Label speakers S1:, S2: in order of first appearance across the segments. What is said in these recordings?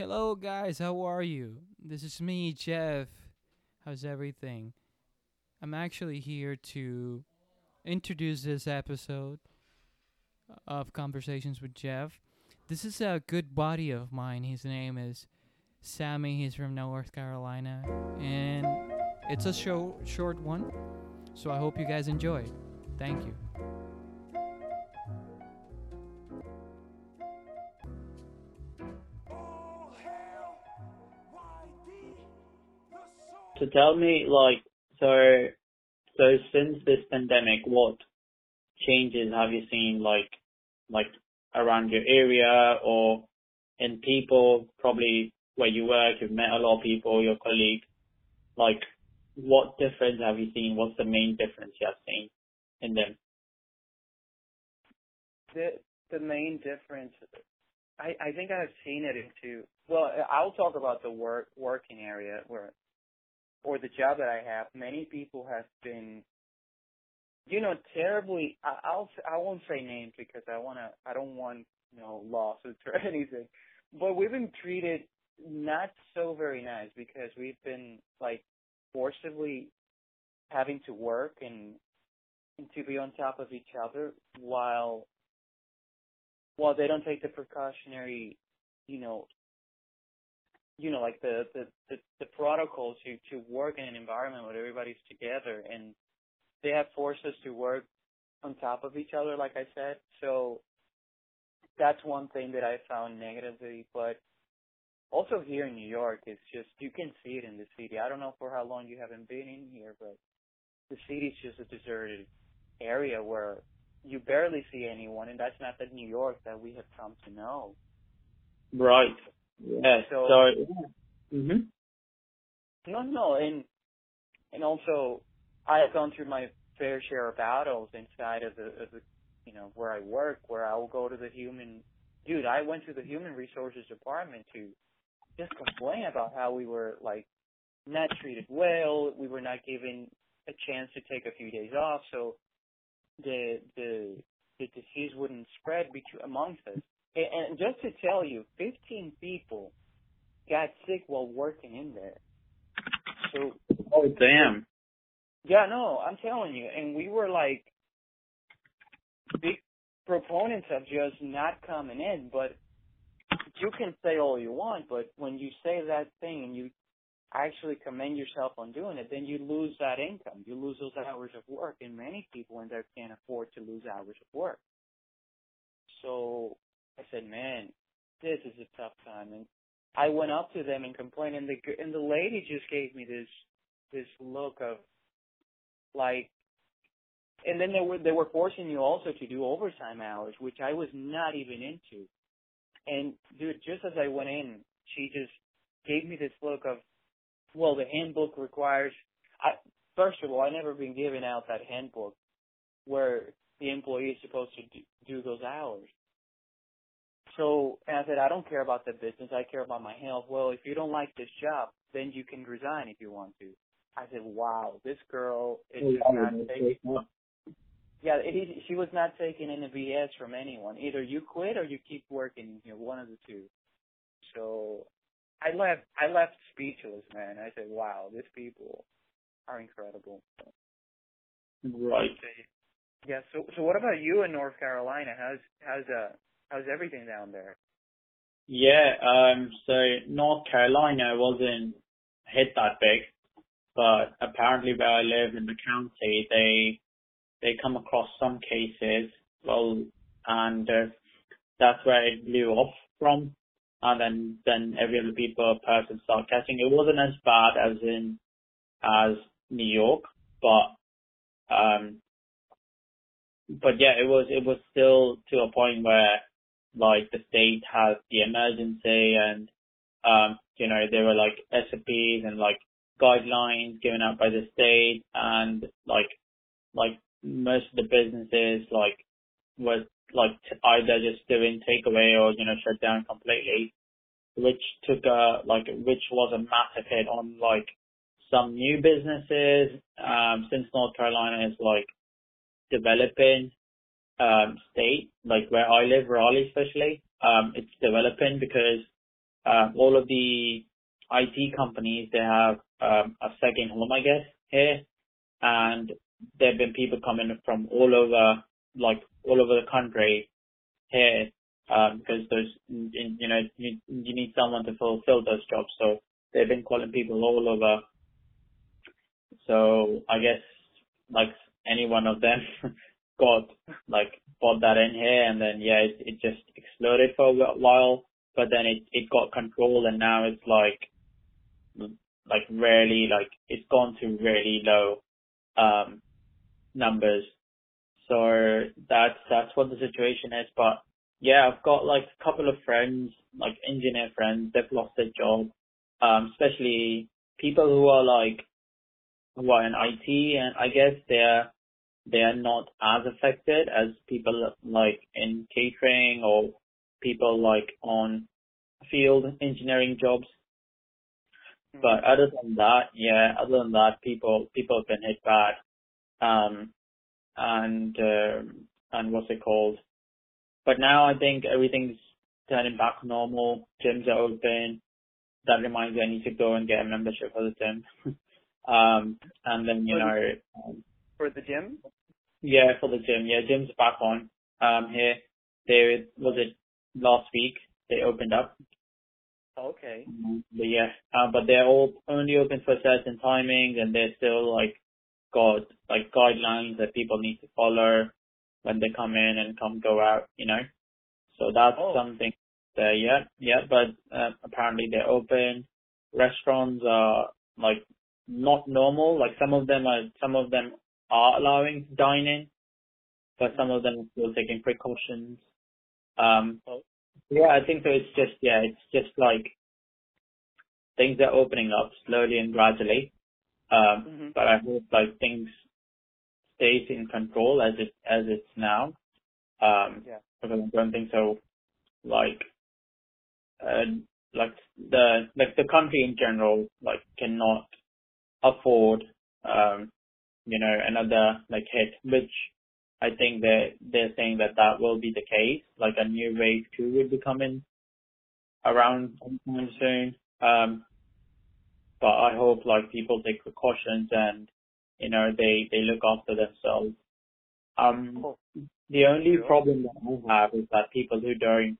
S1: Hello, guys. How are you? This is me, Jeff. How's everything? I'm actually here to introduce this episode of Conversations with Jeff. This is a good buddy of mine. His name is Sammy. He's from North Carolina, and it's a show short one. So I hope you guys enjoy. Thank you.
S2: So tell me, like, so so since this pandemic, what changes have you seen, like, like around your area or in people, probably where you work, you've met a lot of people, your colleagues, like, what difference have you seen? What's the main difference you have seen in them?
S3: The the main difference, I I think I've seen it into. Well, I'll talk about the work working area where, or the job that I have. Many people have been, you know, terribly. I, I'll I won't say names because I wanna. I don't want you know lawsuits or anything. But we've been treated not so very nice because we've been like forcibly having to work and, and to be on top of each other while while they don't take the precautionary, you know, you know, like the the the, the protocol to to work in an environment where everybody's together, and they have forced us to work on top of each other, like I said. So that's one thing that I found negatively, but also here in New York, it's just you can see it in the city. I don't know for how long you haven't been in here, but the city's just a deserted area where you barely see anyone, and that's not the New York that we have come to know.
S2: Right. Yeah.
S3: So,
S2: So, mhm.
S3: no, no, and and also I have gone through my fair share of battles inside of the, of the you know where I work, where I will go to the human. Dude, I went to the human resources department to just complain about how we were like not treated well. We were not given a chance to take a few days off, so the the the disease wouldn't spread between amongst us. And, and just to tell you, 15 people got sick while working in there. So
S2: Oh damn.
S3: yeah, no, I'm telling you, and we were like big proponents of just not coming in, but you can say all you want, but when you say that thing and you actually commend yourself on doing it, then you lose that income. You lose those hours of work, and many people in there can't afford to lose hours of work. So I said, man, this is a tough time, and I went up to them and complained, and the and the lady just gave me this this look of like and then they were they were forcing you also to do overtime hours, which I was not even into. And dude, just as I went in, she just gave me this look of, well, the handbook requires. I first of all, I never been given out that handbook where the employee is supposed to do, do those hours. So, and I said, I don't care about the business. I care about my health. Well, if you don't like this job, then you can resign if you want to. I said, wow, this girl is just not taking yeah, it, she was not taking any BS from anyone. Either you quit or you keep working here, one of the two. So I left. I left speechless, man. I said, "Wow, these people are incredible."
S2: Right.
S3: Yeah. So, so what about you in North Carolina? How's how's uh how's everything down there?
S2: Yeah. Um. So North Carolina wasn't hit that big, but apparently where I live in the county, they they come across some cases. Well, and uh, that's where it blew off from. And then then every other people person start catching. It wasn't as bad as in as New York, but um, but yeah, it was it was still to a point where like the state has the emergency and um, you know there were like SOPs and like guidelines given out by the state and like like most of the businesses like was like either just doing takeaway or you know shut down completely, which took a like which was a massive hit on like some new businesses. Um, since North Carolina is like developing um state, like where I live, Raleigh especially, um, it's developing because uh, all of the IT companies they have um, a second home, I guess, here, and there have been people coming from all over, like all over the country here, um, because there's, you know, you, you need someone to fulfill those jobs. So they've been calling people all over. So I guess like any one of them got like bought that in here and then yeah, it, it just exploded for a while, but then it, it got control and now it's like, like really like it's gone to really low, um, numbers. So that's, that's what the situation is. But yeah, I've got like a couple of friends, like engineer friends, they've lost their job. Um, especially people who are like, who are in IT and I guess they're, they are not as affected as people like in catering or people like on field engineering jobs.
S3: Mm-hmm.
S2: But other than that, yeah, other than that, people people have been hit bad. Um, and um, and what's it called? But now I think everything's turning back normal. Gyms are open. That reminds me I need to go and get a membership for the gym. um, and then you know, um,
S3: For the gym?
S2: yeah, for the gym. Yeah, gym's back on. Um, here, they was it last week they opened up.
S3: Okay.
S2: But yeah, uh, but they're all only open for certain timings, and they're still like got like guidelines that people need to follow when they come in and come go out. You know, so that's
S3: Oh.
S2: something. There, yeah, yeah. But uh, apparently they're open. Restaurants are like not normal. Like some of them are, some of them are allowing dining, but some of them are still taking precautions. Um, yeah, I think so. It's just yeah, it's just like things are opening up slowly and gradually. Um,
S3: hmm
S2: but I hope like things stays in control as it as it's now. Um,
S3: Yeah.
S2: because I don't think so. Like, uh, like the like the country in general like cannot afford um, you know another like hit, which I think they they're saying that that will be the case. Like a new wave two will be coming around sometime soon. Um, but I hope like people take precautions and you know they they look after themselves. Um,
S3: Cool.
S2: the only
S3: Sure.
S2: problem that I have is that people who don't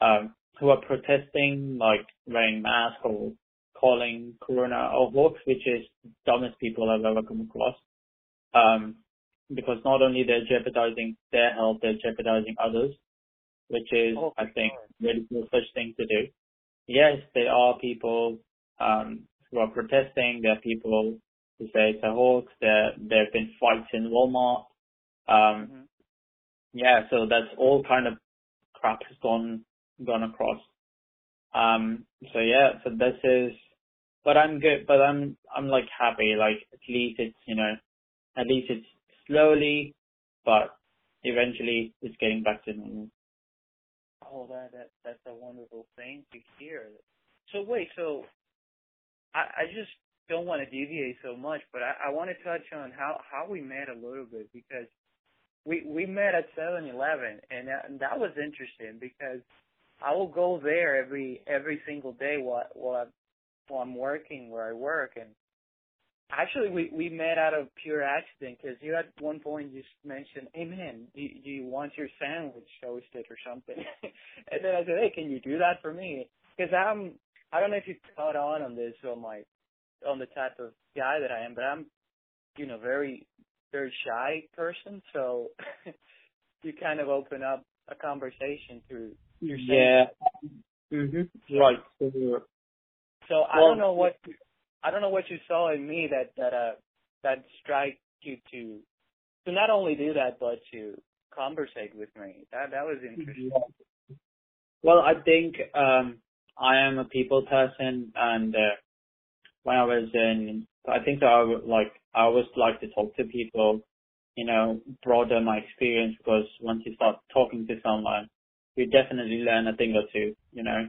S2: um who are protesting like wearing masks or calling corona a hoax, which is the dumbest people I've ever come across. Um, because not only they're jeopardizing their health, they're jeopardizing others, which is,
S3: Oh,
S2: I think, really no such thing to do. Yes, there are people um, who are protesting. There are people who say it's a hoax. There there have been fights in Walmart. Um,
S3: Mhm.
S2: yeah, so that's all kind of crap has gone gone across. Um, so yeah, so this is, but I'm good, but I'm I'm like happy. Like at least it's you know, at least it's slowly, but eventually it's getting back to normal.
S3: Oh, that that that's a wonderful thing to hear. So wait, so I I just don't want to deviate so much, but I I want to touch on how how we met a little bit because we we met at Seven Eleven, and that, and that was interesting because I will go there every every single day while while, I, while I'm working where I work, and actually we we met out of pure accident because you at one point just mentioned, "Hey man, do you, do you want your sandwich toasted or something?" and then I said, "Hey, can you do that for me?" Because I'm I don't know if you caught on on this on my on the type of guy that I am, but I'm you know very very shy person, so you kind of open up a conversation through your
S2: Yeah.
S3: sandwich.
S2: hmm Right. So,
S3: So I don't know what I don't know what you saw in me that that uh that strike you to to not only do that but to conversate with me. That that was interesting.
S2: Well, I think um, I am a people person, and uh, when I was in, I think I would like I always like to talk to people, you know, broaden my experience because once you start talking to someone, you definitely learn a thing or two, you know.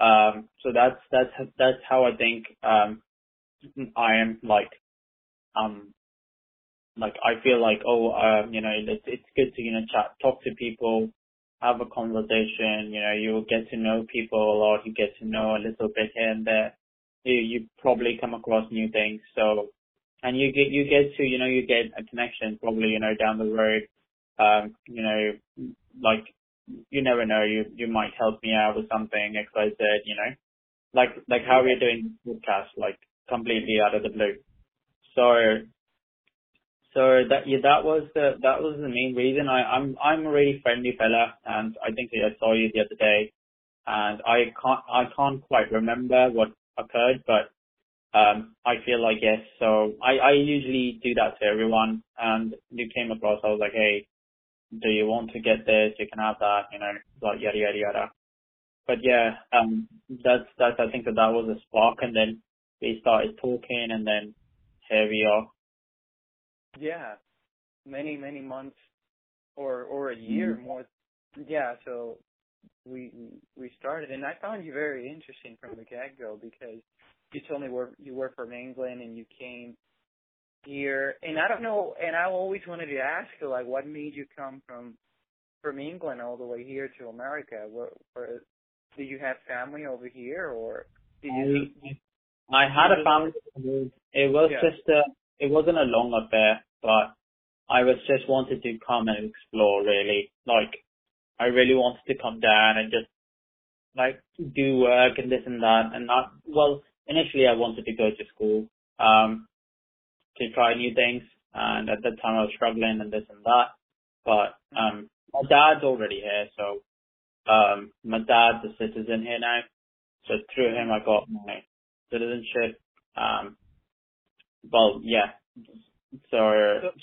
S2: Um, so that's that's that's how I think um, I am like um like I feel like oh um you know it's it's good to you know chat talk to people have a conversation. You know, you will get to know people a lot. You get to know a little bit here and there. You you probably come across new things. So, and you get you get to you know you get a connection probably you know down the road. Um, you know, like you never know. You you might help me out with something X Y Z. You know, like like how we're doing podcast, like completely out of the blue. So so that yeah, that was the that was the main reason. I, I'm I'm a really friendly fella, and I think I saw you the other day, and I can't I can't quite remember what occurred, but um I feel like yes. So I I usually do that to everyone, and you came across. I was like, hey, do you want to get this? You can have that, you know, like yada yada yada. But yeah, um, that's that's I think that that was a spark, and then we started talking, and then here we are.
S3: Yeah, many many months or or a year
S2: Mm-hmm.
S3: more. Yeah, so we we started, and I found you very interesting from the get go because you told me where you were from England and you came here, and I don't know, and I always wanted to ask you like, what made you come from from England all the way here to America? Where, where did you have family over here, or did you?
S2: I, I had a family. It was
S3: Yeah.
S2: just a, it wasn't a long affair, but I was just wanted to come and explore really. Like, I really wanted to come down and just like do work and this and that and not, well, initially I wanted to go to school, um, to try new things. And at that time I was struggling and this and that. But, um, my dad's already here. So, um, my dad's a citizen here now. So through him I got my citizenship. Um, well, yeah. So,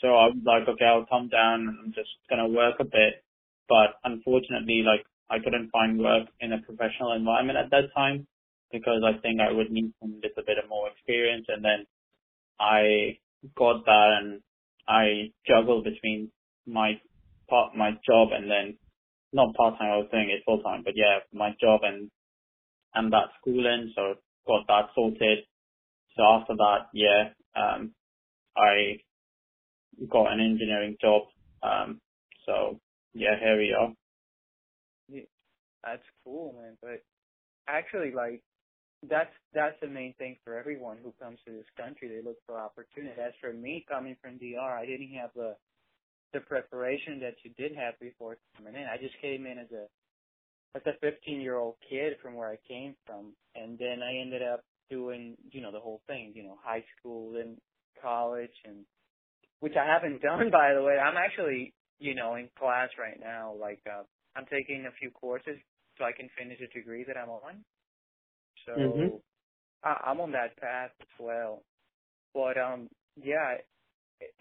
S2: so I was like, okay, I'll come down and I'm just gonna work a bit. But unfortunately, like, I couldn't find work in a professional environment at that time because I think I would need some little bit of more experience. And then I got that and I juggled between my part, my job and then not part time, I was doing it full time, but yeah, my job and, and that schooling. So got that sorted. So after that, yeah, um, I got an engineering job. Um, so yeah, here we are.
S3: Yeah, That's cool, man. But actually, like, that's that's the main thing for everyone who comes to this country. They look for opportunity. As for me, coming from DR, I didn't have the the preparation that you did have before coming in. I just came in as a as a 15 year old kid from where I came from, and then I ended up doing you know the whole thing, you know, high school and college, and which I haven't done by the way. I'm actually you know in class right now, like uh, I'm taking a few courses so I can finish a degree that I'm on. So
S2: Mhm.
S3: I, I'm on that path as well. But um, yeah.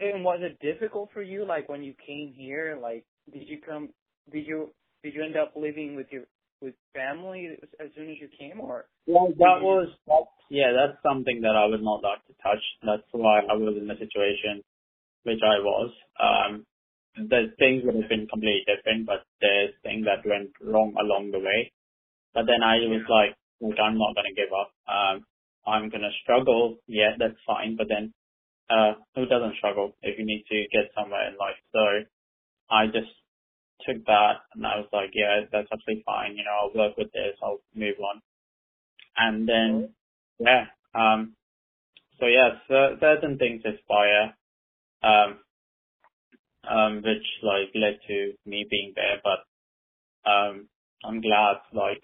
S3: And was it difficult for you, like when you came here? Like, did you come? Did you did you end up living with your with family as, soon as you came, or
S2: Well, that was, that's, yeah, that's something that I would not like to touch. That's why I was in the situation which I was. Um, the things would have been completely different, but there's things that went wrong along the way. But then I was like, look, I'm not going to give up. Um, I'm going to struggle. Yeah, that's fine. But then, uh, who doesn't struggle if you need to get somewhere in life? So I just took that and I was like, yeah, that's absolutely fine. You know, I'll work with this. I'll move on. And then, yeah, um, so yeah, cer- certain things aspire, um, um, which like led to me being there, but, um, I'm glad like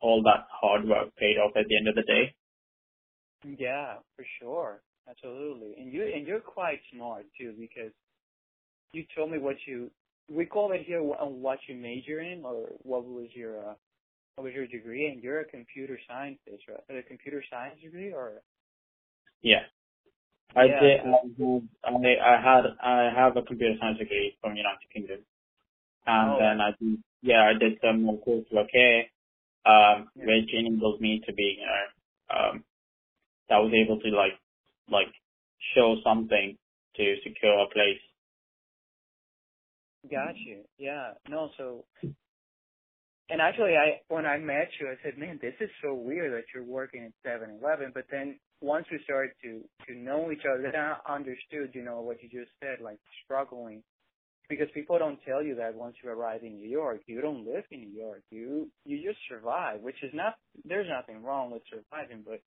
S2: all that hard work paid off at the end of the day.
S3: Yeah, for sure. Absolutely. And you and you're quite smart too because you told me what you we call it here wh- what you major in or what was your uh, what was your degree and you're a computer scientist, right? A computer science degree or
S2: Yeah. I
S3: Yeah,
S2: did, I, I had, I have a computer science degree from United Kingdom. And
S3: Oh.
S2: then I did, yeah, I did some more coursework here, um,
S3: Yeah.
S2: which enabled me to be, you know, um, I was able to like, like show something to secure a place.
S3: Got you. Yeah. No, so and actually I when I met you I said, Man, this is so weird that you're working at seven eleven but then once we started to to know each other then I understood, you know, what you just said, like struggling because people don't tell you that once you arrive in New York, you don't live in New York. You you just survive, which is not there's nothing wrong with surviving, but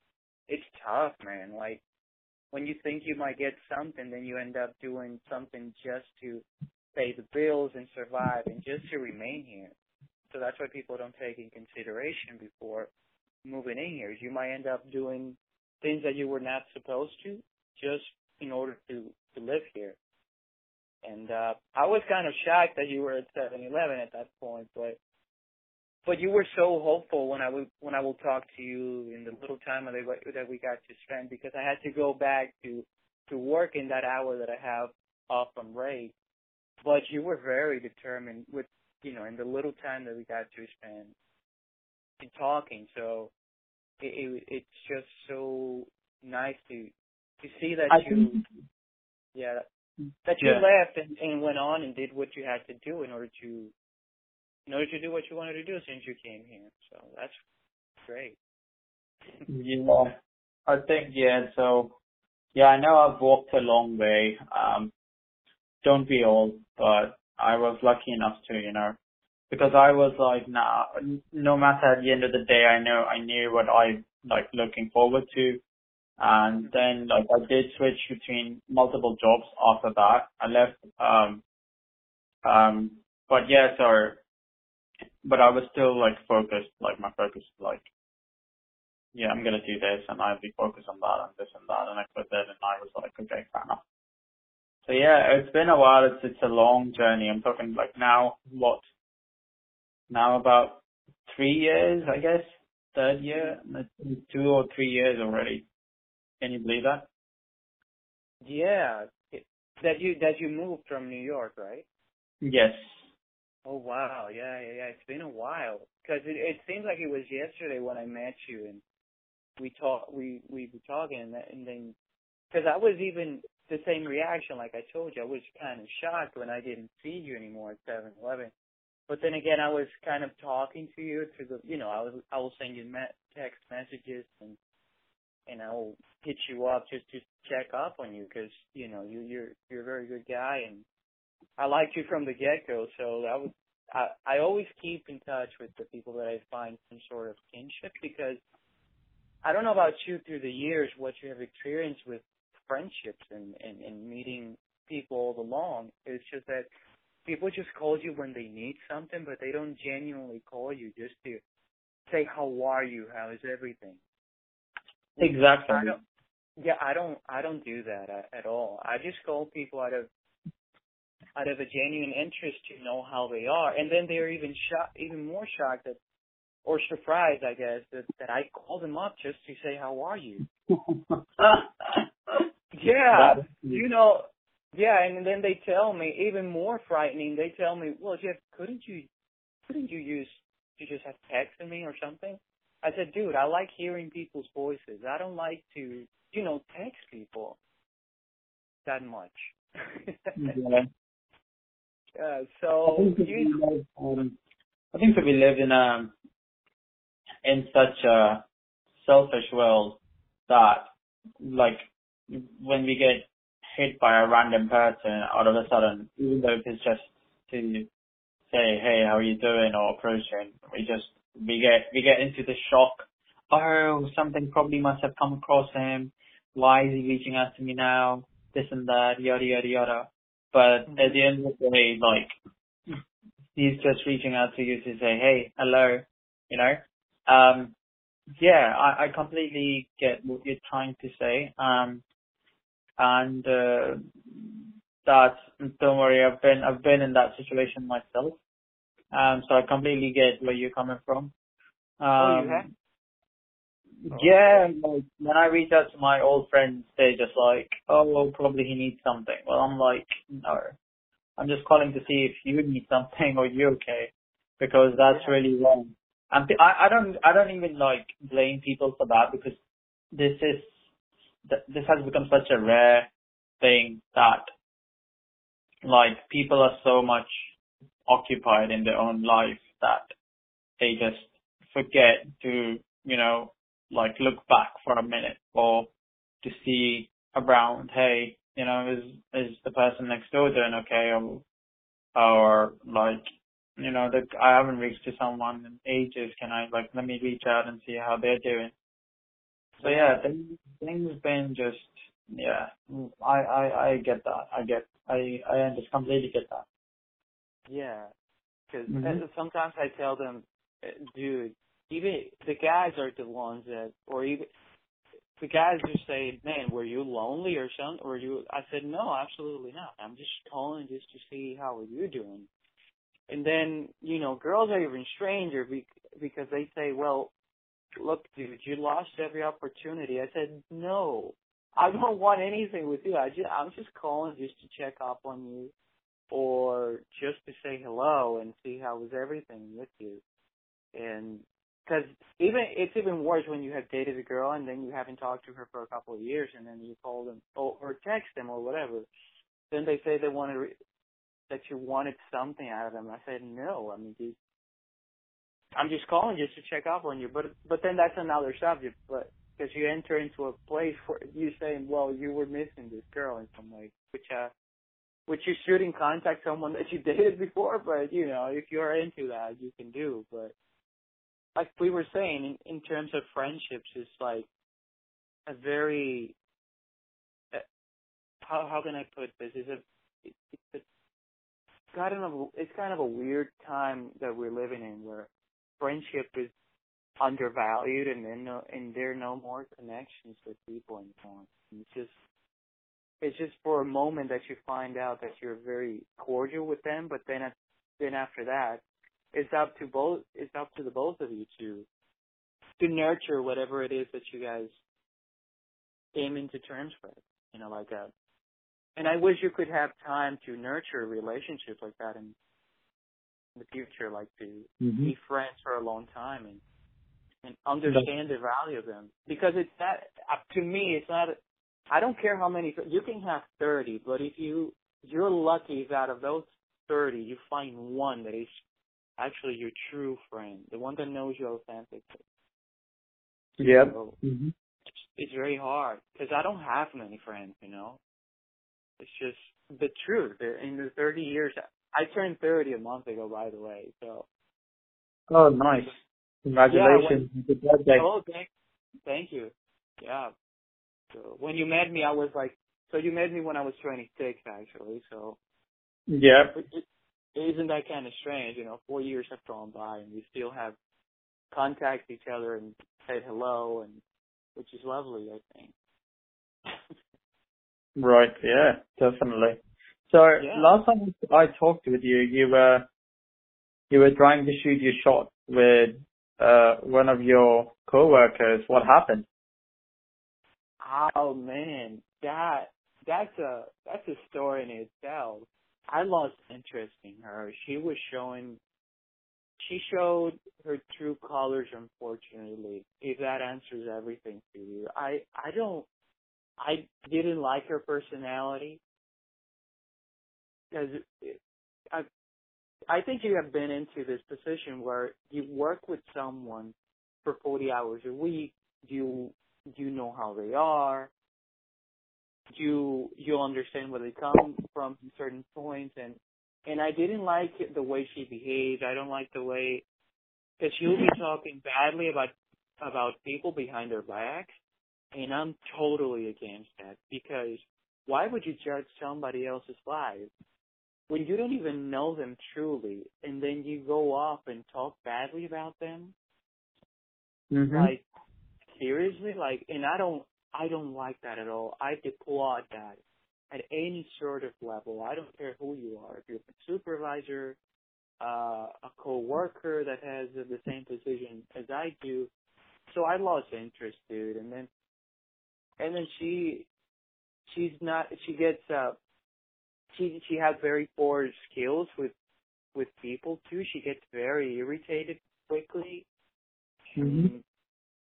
S3: it's tough, man. Like when you think you might get something, then you end up doing something just to pay the bills and survive and just to remain here. So that's why people don't take in consideration before moving in here. You might end up doing things that you were not supposed to just in order to to live here. And uh I was kind of shocked that you were at 7-Eleven at that point, but but you were so hopeful when I would when I will talk to you in the little time that that we got to spend because I had to go back to to work in that hour that I have off from Ray. But you were very determined with you know in the little time that we got to spend in talking. So it, it it's just so nice to to see that
S2: I
S3: you
S2: think,
S3: yeah that you
S2: Yeah.
S3: left and, and went on and did what you had to do in order to in order to do what you wanted to do since you came here. So that's great.
S2: yeah, I think, yeah, so, yeah, I know I've walked a long way. Um, don't be old, but I was lucky enough to, you know, because I was like, nah, no matter at the end of the day, I know, I knew what I like looking forward to. And then like I did switch between multiple jobs after that. I left, um, um, but yeah, so, but I was still like focused, like my focus like, yeah, I'm gonna do this and I'll be focused on that and this and that and I quit it and I was like, okay, fair enough. So yeah, it's been a while. It's it's a long journey. I'm talking like now what? Now about three years, I guess. Third year, two or three years already. Can you believe that?
S3: Yeah, that you that you moved from New York, right?
S2: Yes.
S3: Oh wow, yeah, yeah, yeah. It's been a while because it it seems like it was yesterday when I met you and we talk we we were talking and, that, and then because I was even the same reaction like I told you I was kind of shocked when I didn't see you anymore at Seven Eleven, but then again I was kind of talking to you through the you know I was I will send you me- text messages and and I will hit you up just to check up on you because you know you you're you're a very good guy and I liked you from the get go. So that was I I always keep in touch with the people that I find some sort of kinship because I don't know about you through the years what you have experienced with friendships and and, and meeting people all along. It's just that people just call you when they need something, but they don't genuinely call you just to say how are you, how is everything.
S2: Exactly.
S3: I don't. Yeah, I don't. I don't do that at, at all. I just call people out of out of a genuine interest to know how they are, and then they're even shocked, even more shocked that, or surprised, I guess, that that I call them up just to say how are you. Yeah,
S2: That-
S3: you know. Yeah, and then they tell me even more frightening. They tell me, "Well, Jeff, couldn't you couldn't you use you just have texted me or something?" I said, "Dude, I like hearing people's voices. I don't like to, you know, text people that much."
S2: yeah. I
S3: so
S2: think
S3: you,
S2: live, um, I think that we live in a in such a selfish world that like when we get hit by a random person all of a sudden, even though it's just to say, Hey, how are you doing or approaching, we just we get we get into the shock. Oh, something probably must have come across him. Why is he reaching out to me now? This and that, yada yada yada. But at the end of the day, like he's just reaching out to you to say, hey, hello, you know. Um, yeah, I, I completely get what you're trying to say. Um, and uh, that don't worry, I've been I've been in that situation myself. Um, so I completely get where you're coming from. Um,
S3: oh, you have.
S2: yeah, like when I reach out to my old friends, they're just like, "Oh, well, probably he needs something." Well, I'm like, "No, I'm just calling to see if you need something or you're okay," because that's
S3: Yeah.
S2: really wrong. And I, I don't, I don't even like blame people for that because this is, th- this has become such a rare thing that, like, people are so much occupied in their own life that they just forget to, you know, like look back for a minute or to see around, hey, you know, is is the person next door doing okay or or like you know that I haven't reached to someone in ages. Can I like let me reach out and see how they're doing? So yeah, things been just yeah. I I I get that. I get I I just completely get that.
S3: Yeah, because
S2: Mhm.
S3: sometimes I tell them, uh, dude, even the guys are the ones that, or even the guys just say, man, were you lonely or something? Or you? I said, no, absolutely not. I'm just calling just to see how are you doing. And then you know, girls are even stranger be- because they say, well, look, dude, you lost every opportunity. I said, no, I don't want anything with you. I just, I'm just calling just to check up on you or just to say hello and see how was everything with you. And because even it's even worse when you have dated a girl and then you haven't talked to her for a couple of years and then you call them or, text them or whatever. Then they say they want to re- that you wanted something out of them. I said no. I mean, I'm just calling just to check up on you. But but then that's another subject. But because you enter into a place where you saying, well, you were missing this girl in some way, which uh, which you shouldn't contact someone that you dated before. But you know, if you're into that, you can do. But like we were saying, in, in terms of friendships, it's like a very uh, how how can I put this? Is a it, it's kind of it's kind of a weird time that we're living in where friendship is undervalued and then no, and there are no more connections with people anymore. It's just it's just for a moment that you find out that you're very cordial with them, but then then after that, it's up to both it's up to the both of you to to nurture whatever it is that you guys came into terms with. You know, like a and I wish you could have time to nurture a relationship like that in the future, like to
S2: Mm-hmm.
S3: be friends for a long time and and understand the value of them because it's that uh, to me it's not I don't care how many you can have 30 but if you you're lucky if out of those 30 you find one that is actually your true friend the one that knows you authentically
S2: Yep.
S3: so
S2: Mm-hmm.
S3: it's, it's very hard because I don't have many friends you know it's just the truth in the 30 years I turned 30 a month ago by the way so
S2: Oh, nice. Congratulations. Happy birthday.
S3: Oh, thank, thank you. Yeah. So when you met me, I was like, so you met me when I was 26, actually. So
S2: Yeah.
S3: it, it, isn't that kind of strange? You know, four years have gone by, and we still have contact each other and said hello, and which is lovely, I think.
S2: Right. Yeah. Definitely. So
S3: Yeah.
S2: last time I talked with you, you were you were trying to shoot your shot with uh one of your coworkers. What happened?
S3: Oh man, that that's a that's a story in itself. I lost interest in her. She was showing she showed her true colors unfortunately. If that answers everything to you. I I don't I didn't like her personality because I I think you have been into this position where you work with someone for 40 hours a week. You you know how they are. You you understand where they come from certain points, and and I didn't like the way she behaved. I don't like the way because she'll be talking badly about about people behind their backs, and I'm totally against that because why would you judge somebody else's life when you don't even know them truly, and then you go off and talk badly about them?
S2: Mm-hmm.
S3: Like seriously, like, and I don't, I don't like that at all. I applaud that at any sort of level. I don't care who you are. If you're a supervisor, uh, a coworker that has the same position as I do. So I lost interest, dude. And then, and then she, she's not, she gets, uh, she, she has very poor skills with, with people too. She gets very irritated quickly.
S2: Mm-hmm.
S3: And,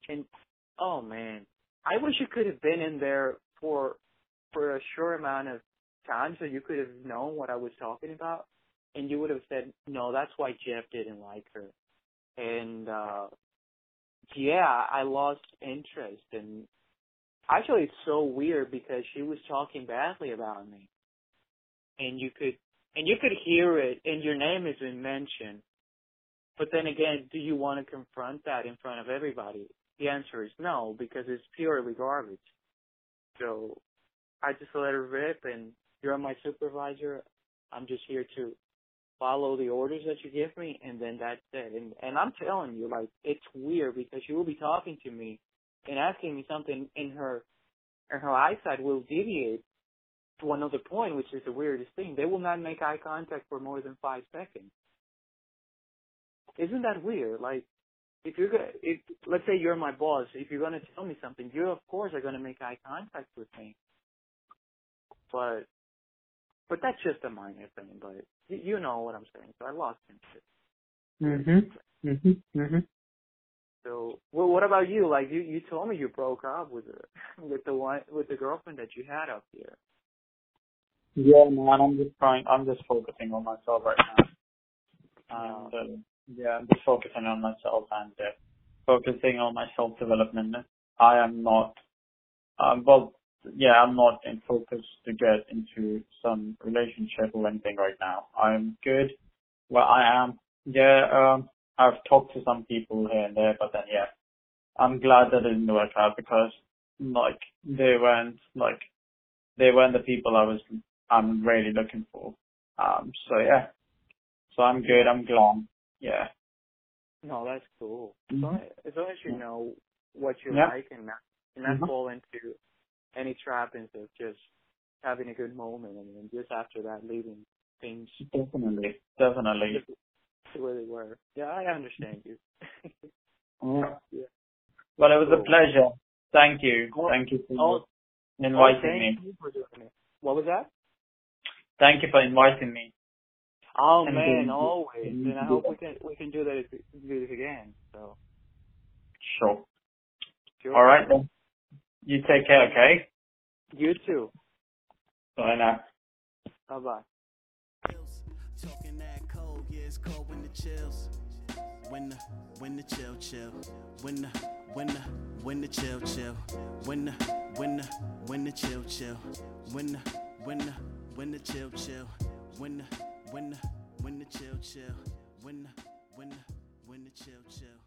S3: and oh man, I wish you could have been in there for for a short amount of time so you could have known what I was talking about, and you would have said, no, that's why Jeff didn't like her. And uh yeah, I lost interest, and actually it's so weird because she was talking badly about me, and you could and you could hear it, and your name has been mentioned. But then again, do you want to confront that in front of everybody? The answer is no, because it's purely garbage. So I just let it rip, and you're my supervisor. I'm just here to follow the orders that you give me, and then that's it. And and I'm telling you, like it's weird because she will be talking to me and asking me something, and her and her eyesight will deviate to other point, which is the weirdest thing. They will not make eye contact for more than five seconds. Isn't that weird? Like, if you're gonna, if let's say you're my boss, if you're gonna tell me something, you of course are gonna make eye contact with me. But, but that's just a minor thing. But you, you know what I'm saying. So I lost interest.
S2: Mhm. Mhm. Mhm.
S3: So, well, what about you? Like, you you told me you broke up with the with the one with the girlfriend that you had up here.
S2: Yeah, man. I'm just trying. I'm just focusing on myself right now. And uh, yeah, I'm just focusing on myself and uh, focusing on my self development. I am not. Um, well, yeah, I'm not in focus to get into some relationship or anything right now. I'm good where I am. Yeah, um, I've talked to some people here and there, but then yeah, I'm glad that it didn't work out because like they weren't like they weren't the people I was I'm really looking for. Um, so yeah, so I'm good. I'm glad. Yeah.
S3: No, that's cool. As, long as, as long as you know what you
S2: Yeah.
S3: like and not, and not
S2: Mhm.
S3: fall into any trappings of just having a good moment and then just after that leaving things
S2: Definitely. Definitely.
S3: the way they were. Yeah, I understand you.
S2: Yeah.
S3: Yeah.
S2: Well, it was a pleasure. Thank you.
S3: Oh,
S2: Thank you for
S3: oh,
S2: inviting
S3: thank
S2: me.
S3: you for doing it. What was that?
S2: Thank you for inviting me.
S3: Oh
S2: And
S3: man,
S2: then-
S3: always.
S2: and
S3: And I hope we can we can do that do this again. So
S2: Sure.
S3: sure.
S2: All right then. You take care, okay?
S3: You too.
S2: Bye now.
S3: Bye bye.
S4: Talking that cold, yeah, it's cold when the chills. When the, when the chill, chill. When the, when the, when the chill, chill. When the, when the, when the chill, chill. When the, when the, when the chill, chill. When the, when the, when the chill, chill. When the, when the, when the chill, chill.